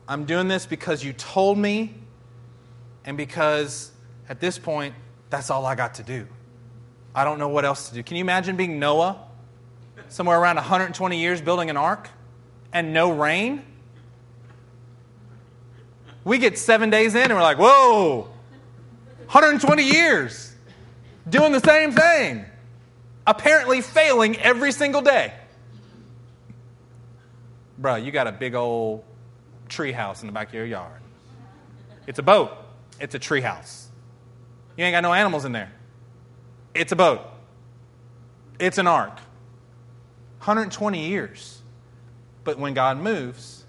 I'm doing this because you told me, and because at this point, that's all I got to do. I don't know what else to do. Can you imagine being Noah, somewhere around 120 years building an ark, and no rain? We get seven days in and we're like, whoa, 120 years doing the same thing, apparently failing every single day. Bruh, you got a big old tree house in the back of your yard. It's a boat, it's a tree house. You ain't got no animals in there. It's a boat, it's an ark. 120 years. But when God moves,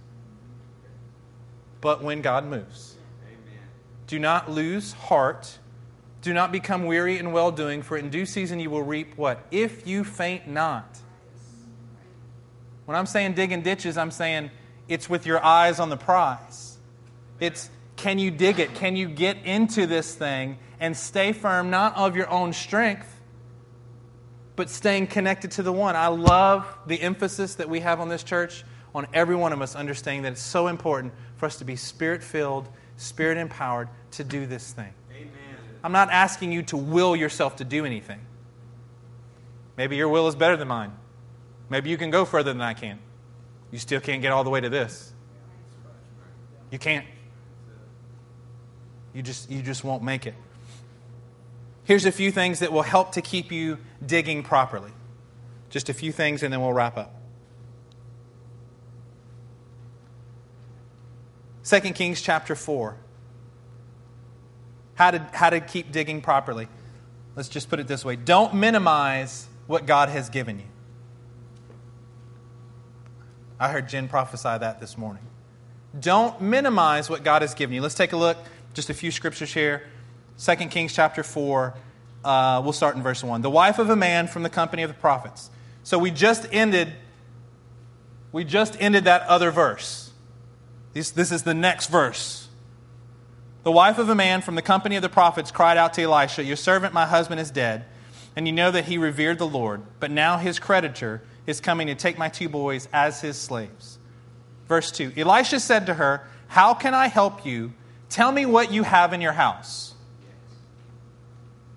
but when God moves. Amen. Do not lose heart. Do not become weary in well doing, for in due season you will reap what? If you faint not. When I'm saying digging ditches, I'm saying it's with your eyes on the prize. It's can you dig it? Can you get into this thing and stay firm, not of your own strength, but staying connected to the one? I love the emphasis that we have on this church on every one of us understanding that it's so important for us to be spirit filled, spirit empowered to do this thing. Amen. I'm not asking you to will yourself to do anything. Maybe your will is better than mine. Maybe you can go further than I can. You still can't get all the way to this. You can't. You just, you just won't make it. Here's a few things that will help to keep you digging properly. Just a few things, and then we'll wrap up. 2 Kings chapter 4. How to, how to keep digging properly. Let's just put it this way don't minimize what God has given you. I heard Jen prophesy that this morning. Don't minimize what God has given you. Let's take a look, just a few scriptures here. 2 Kings chapter 4, uh, we'll start in verse 1. The wife of a man from the company of the prophets. So we just ended, we just ended that other verse. This, this is the next verse. The wife of a man from the company of the prophets cried out to Elisha, Your servant, my husband, is dead, and you know that he revered the Lord, but now his creditor is coming to take my two boys as his slaves. Verse 2 Elisha said to her, How can I help you? Tell me what you have in your house.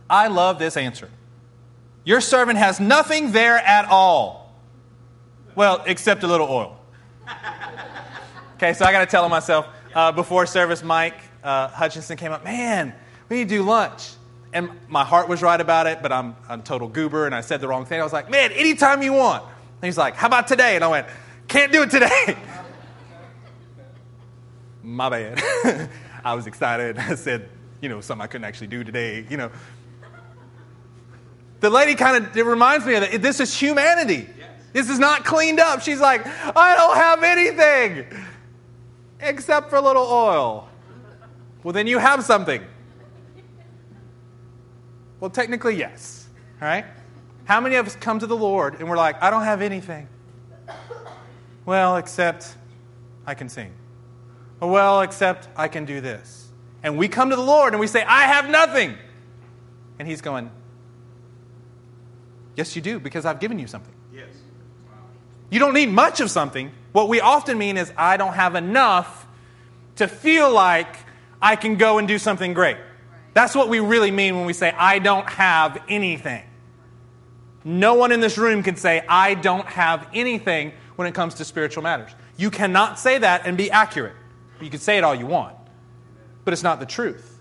I love this answer. Your servant has nothing there at all. Well, except a little oil. Okay, so I got to tell myself uh, before service, Mike, uh, Hutchinson came up, man, we need to do lunch. And my heart was right about it, but I'm a total goober and I said the wrong thing. I was like, man, anytime you want. And he's like, how about today? And I went, can't do it today. my bad. I was excited. I said, you know, something I couldn't actually do today, you know. The lady kind of, it reminds me of that. This is humanity. This is not cleaned up. She's like, I don't have anything except for a little oil. Well, then you have something. Well, technically, yes. All right? How many of us come to the Lord and we're like, I don't have anything? Well, except I can sing. Well, except I can do this. And we come to the Lord and we say, I have nothing. And He's going, Yes, you do, because I've given you something. Yes. You don't need much of something. What we often mean is, I don't have enough to feel like I can go and do something great. That's what we really mean when we say, I don't have anything. No one in this room can say, I don't have anything when it comes to spiritual matters. You cannot say that and be accurate. You can say it all you want, but it's not the truth.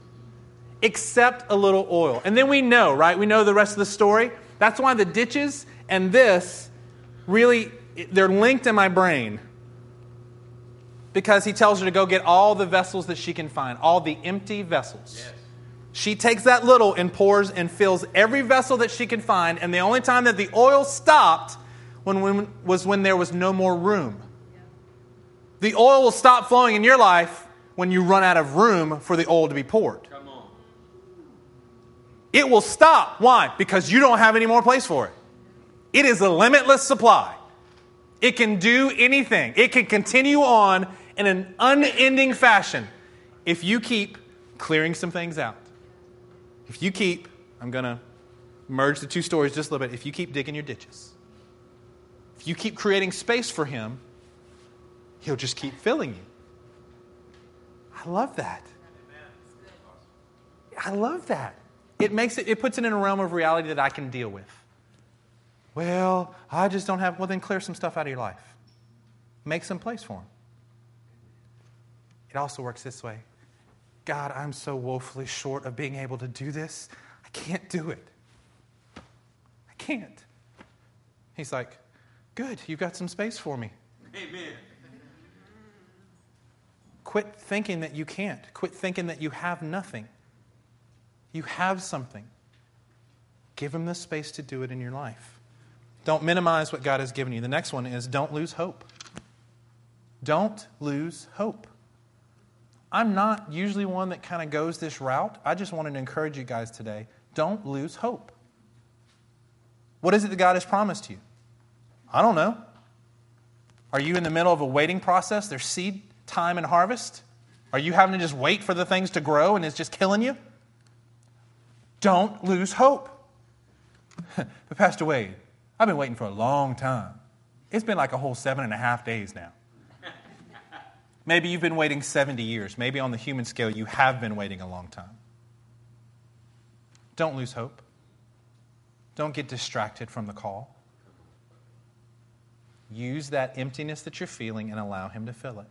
Except a little oil. And then we know, right? We know the rest of the story. That's why the ditches and this really, they're linked in my brain because he tells her to go get all the vessels that she can find, all the empty vessels. Yes. She takes that little and pours and fills every vessel that she can find. And the only time that the oil stopped when, when, was when there was no more room. The oil will stop flowing in your life when you run out of room for the oil to be poured. It will stop. Why? Because you don't have any more place for it. It is a limitless supply. It can do anything, it can continue on in an unending fashion if you keep clearing some things out. If you keep, I'm going to merge the two stories just a little bit. If you keep digging your ditches, if you keep creating space for Him, He'll just keep filling you. I love that. I love that. It makes it, it puts it in a realm of reality that I can deal with. Well, I just don't have, well, then clear some stuff out of your life. Make some place for Him. It also works this way God, I'm so woefully short of being able to do this. I can't do it. I can't. He's like, Good, you've got some space for me. Amen. Quit thinking that you can't. Quit thinking that you have nothing. You have something. Give him the space to do it in your life. Don't minimize what God has given you. The next one is don't lose hope. Don't lose hope. I'm not usually one that kind of goes this route. I just wanted to encourage you guys today. Don't lose hope. What is it that God has promised you? I don't know. Are you in the middle of a waiting process? There's seed time and harvest? Are you having to just wait for the things to grow and it's just killing you? Don't lose hope. but, Pastor Wade, I've been waiting for a long time. It's been like a whole seven and a half days now. Maybe you've been waiting 70 years. Maybe on the human scale, you have been waiting a long time. Don't lose hope. Don't get distracted from the call. Use that emptiness that you're feeling and allow Him to fill it.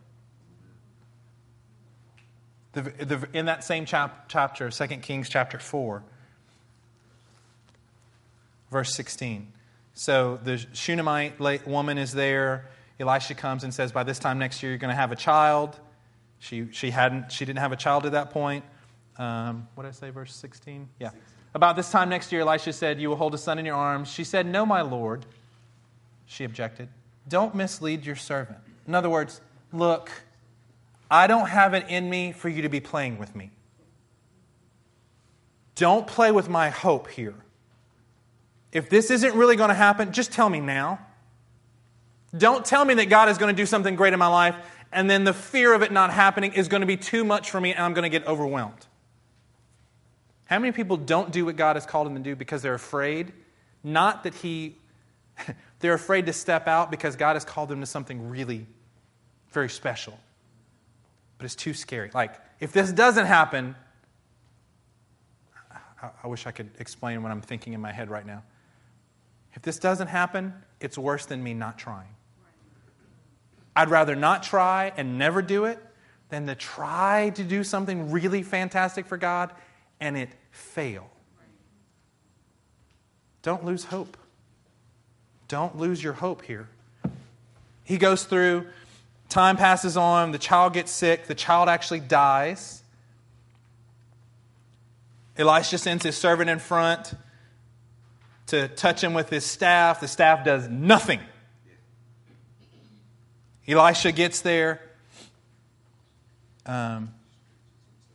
The, the, in that same chap, chapter, 2 Kings chapter 4, verse 16. So the Shunammite woman is there. Elisha comes and says, By this time next year, you're going to have a child. She, she, hadn't, she didn't have a child at that point. Um, what did I say, verse 16? Yeah. About this time next year, Elisha said, You will hold a son in your arms. She said, No, my Lord. She objected. Don't mislead your servant. In other words, look, I don't have it in me for you to be playing with me. Don't play with my hope here. If this isn't really going to happen, just tell me now. Don't tell me that God is going to do something great in my life, and then the fear of it not happening is going to be too much for me, and I'm going to get overwhelmed. How many people don't do what God has called them to do because they're afraid? Not that He, they're afraid to step out because God has called them to something really very special. But it's too scary. Like, if this doesn't happen, I, I wish I could explain what I'm thinking in my head right now. If this doesn't happen, it's worse than me not trying. I'd rather not try and never do it than to try to do something really fantastic for God and it fail. Don't lose hope. Don't lose your hope here. He goes through, time passes on, the child gets sick, the child actually dies. Elisha sends his servant in front to touch him with his staff. The staff does nothing. Elisha gets there. Um,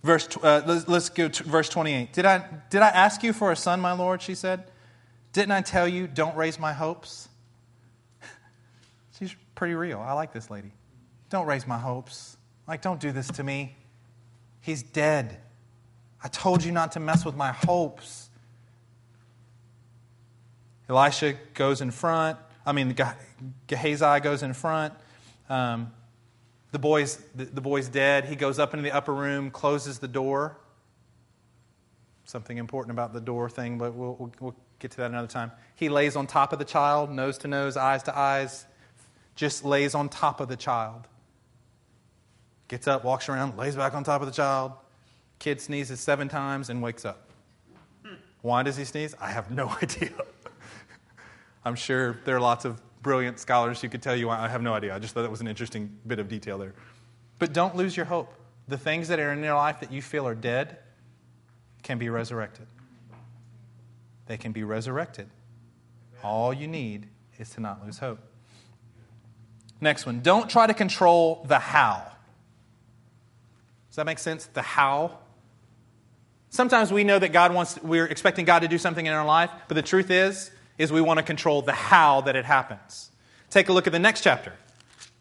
verse, uh, let's, let's go to verse 28. Did I, did I ask you for a son, my Lord? She said. Didn't I tell you, don't raise my hopes? She's pretty real. I like this lady. Don't raise my hopes. Like, don't do this to me. He's dead. I told you not to mess with my hopes. Elisha goes in front. I mean, Gehazi goes in front. Um, the, boy's, the, the boy's dead. He goes up into the upper room, closes the door. Something important about the door thing, but we'll, we'll, we'll get to that another time. He lays on top of the child, nose to nose, eyes to eyes, just lays on top of the child. Gets up, walks around, lays back on top of the child. Kid sneezes seven times and wakes up. Why does he sneeze? I have no idea. I'm sure there are lots of brilliant scholars who could tell you. I have no idea. I just thought that was an interesting bit of detail there. But don't lose your hope. The things that are in your life that you feel are dead can be resurrected. They can be resurrected. All you need is to not lose hope. Next one. Don't try to control the how. Does that make sense? The how. Sometimes we know that God wants, we're expecting God to do something in our life, but the truth is, is we want to control the how that it happens. Take a look at the next chapter.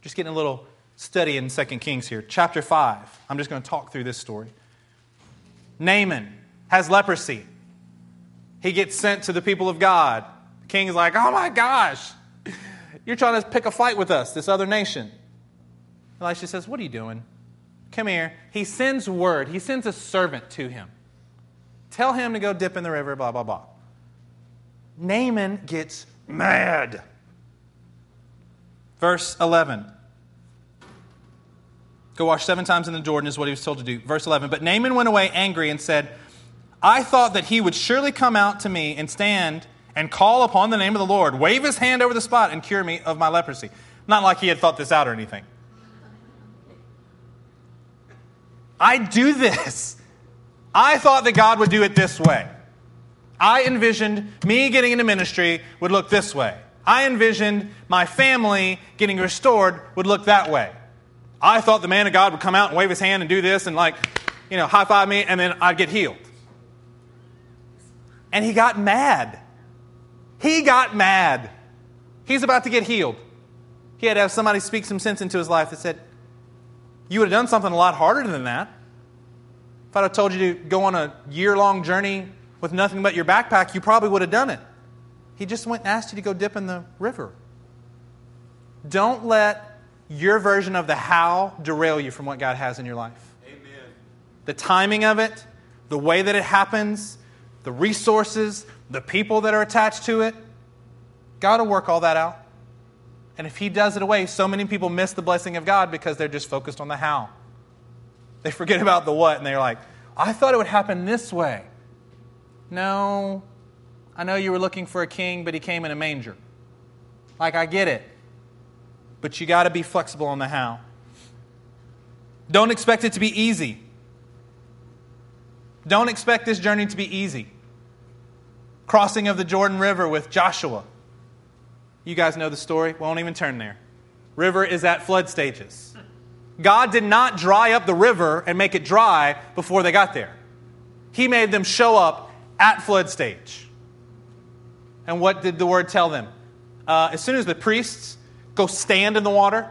Just getting a little study in 2 Kings here. Chapter 5. I'm just going to talk through this story. Naaman has leprosy. He gets sent to the people of God. The king is like, oh my gosh, you're trying to pick a fight with us, this other nation. Elisha says, What are you doing? Come here. He sends word, he sends a servant to him. Tell him to go dip in the river, blah, blah, blah. Naaman gets mad. Verse 11. Go wash seven times in the Jordan is what he was told to do. Verse 11. But Naaman went away angry and said, I thought that he would surely come out to me and stand and call upon the name of the Lord, wave his hand over the spot, and cure me of my leprosy. Not like he had thought this out or anything. I do this. I thought that God would do it this way. I envisioned me getting into ministry would look this way. I envisioned my family getting restored would look that way. I thought the man of God would come out and wave his hand and do this and, like, you know, high five me, and then I'd get healed. And he got mad. He got mad. He's about to get healed. He had to have somebody speak some sense into his life that said, You would have done something a lot harder than that. If I'd have told you to go on a year long journey with nothing but your backpack, you probably would have done it. He just went and asked you to go dip in the river. Don't let your version of the how derail you from what God has in your life. Amen. The timing of it, the way that it happens, the resources, the people that are attached to it, God will work all that out. And if He does it away, so many people miss the blessing of God because they're just focused on the how. They forget about the what, and they're like, I thought it would happen this way. No, I know you were looking for a king, but he came in a manger. Like, I get it. But you got to be flexible on the how. Don't expect it to be easy. Don't expect this journey to be easy. Crossing of the Jordan River with Joshua. You guys know the story. Won't even turn there. River is at flood stages. God did not dry up the river and make it dry before they got there. He made them show up at flood stage. And what did the word tell them? Uh, as soon as the priests go stand in the water,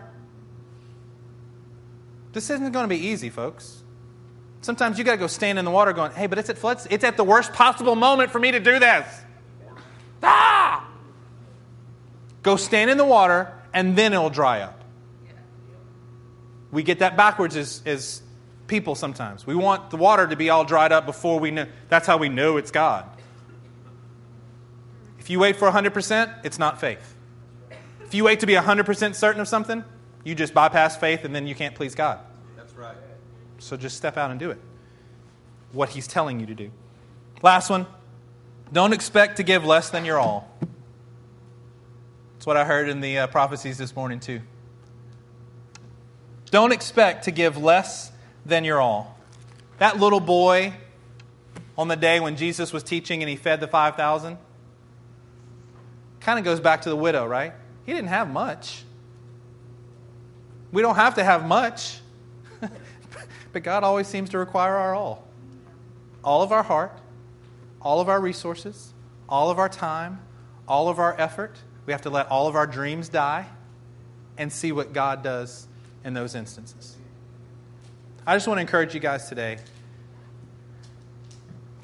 this isn't going to be easy, folks. Sometimes you got to go stand in the water going, hey, but it's at flood. It's at the worst possible moment for me to do this. Ah! Go stand in the water, and then it'll dry up. We get that backwards as, as people sometimes. We want the water to be all dried up before we know. That's how we know it's God. If you wait for 100%, it's not faith. If you wait to be 100% certain of something, you just bypass faith and then you can't please God. That's right. So just step out and do it. What He's telling you to do. Last one don't expect to give less than your all. That's what I heard in the uh, prophecies this morning, too. Don't expect to give less than your all. That little boy on the day when Jesus was teaching and he fed the 5,000 kind of goes back to the widow, right? He didn't have much. We don't have to have much, but God always seems to require our all. All of our heart, all of our resources, all of our time, all of our effort. We have to let all of our dreams die and see what God does in those instances. I just want to encourage you guys today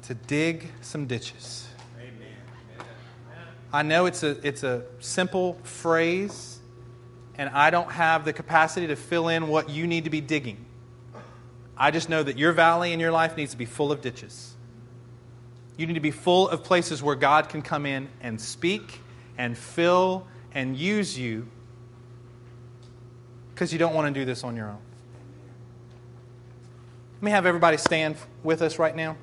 to dig some ditches. I know it's a, it's a simple phrase, and I don't have the capacity to fill in what you need to be digging. I just know that your valley in your life needs to be full of ditches. You need to be full of places where God can come in and speak and fill and use you because you don't want to do this on your own. Let me have everybody stand with us right now.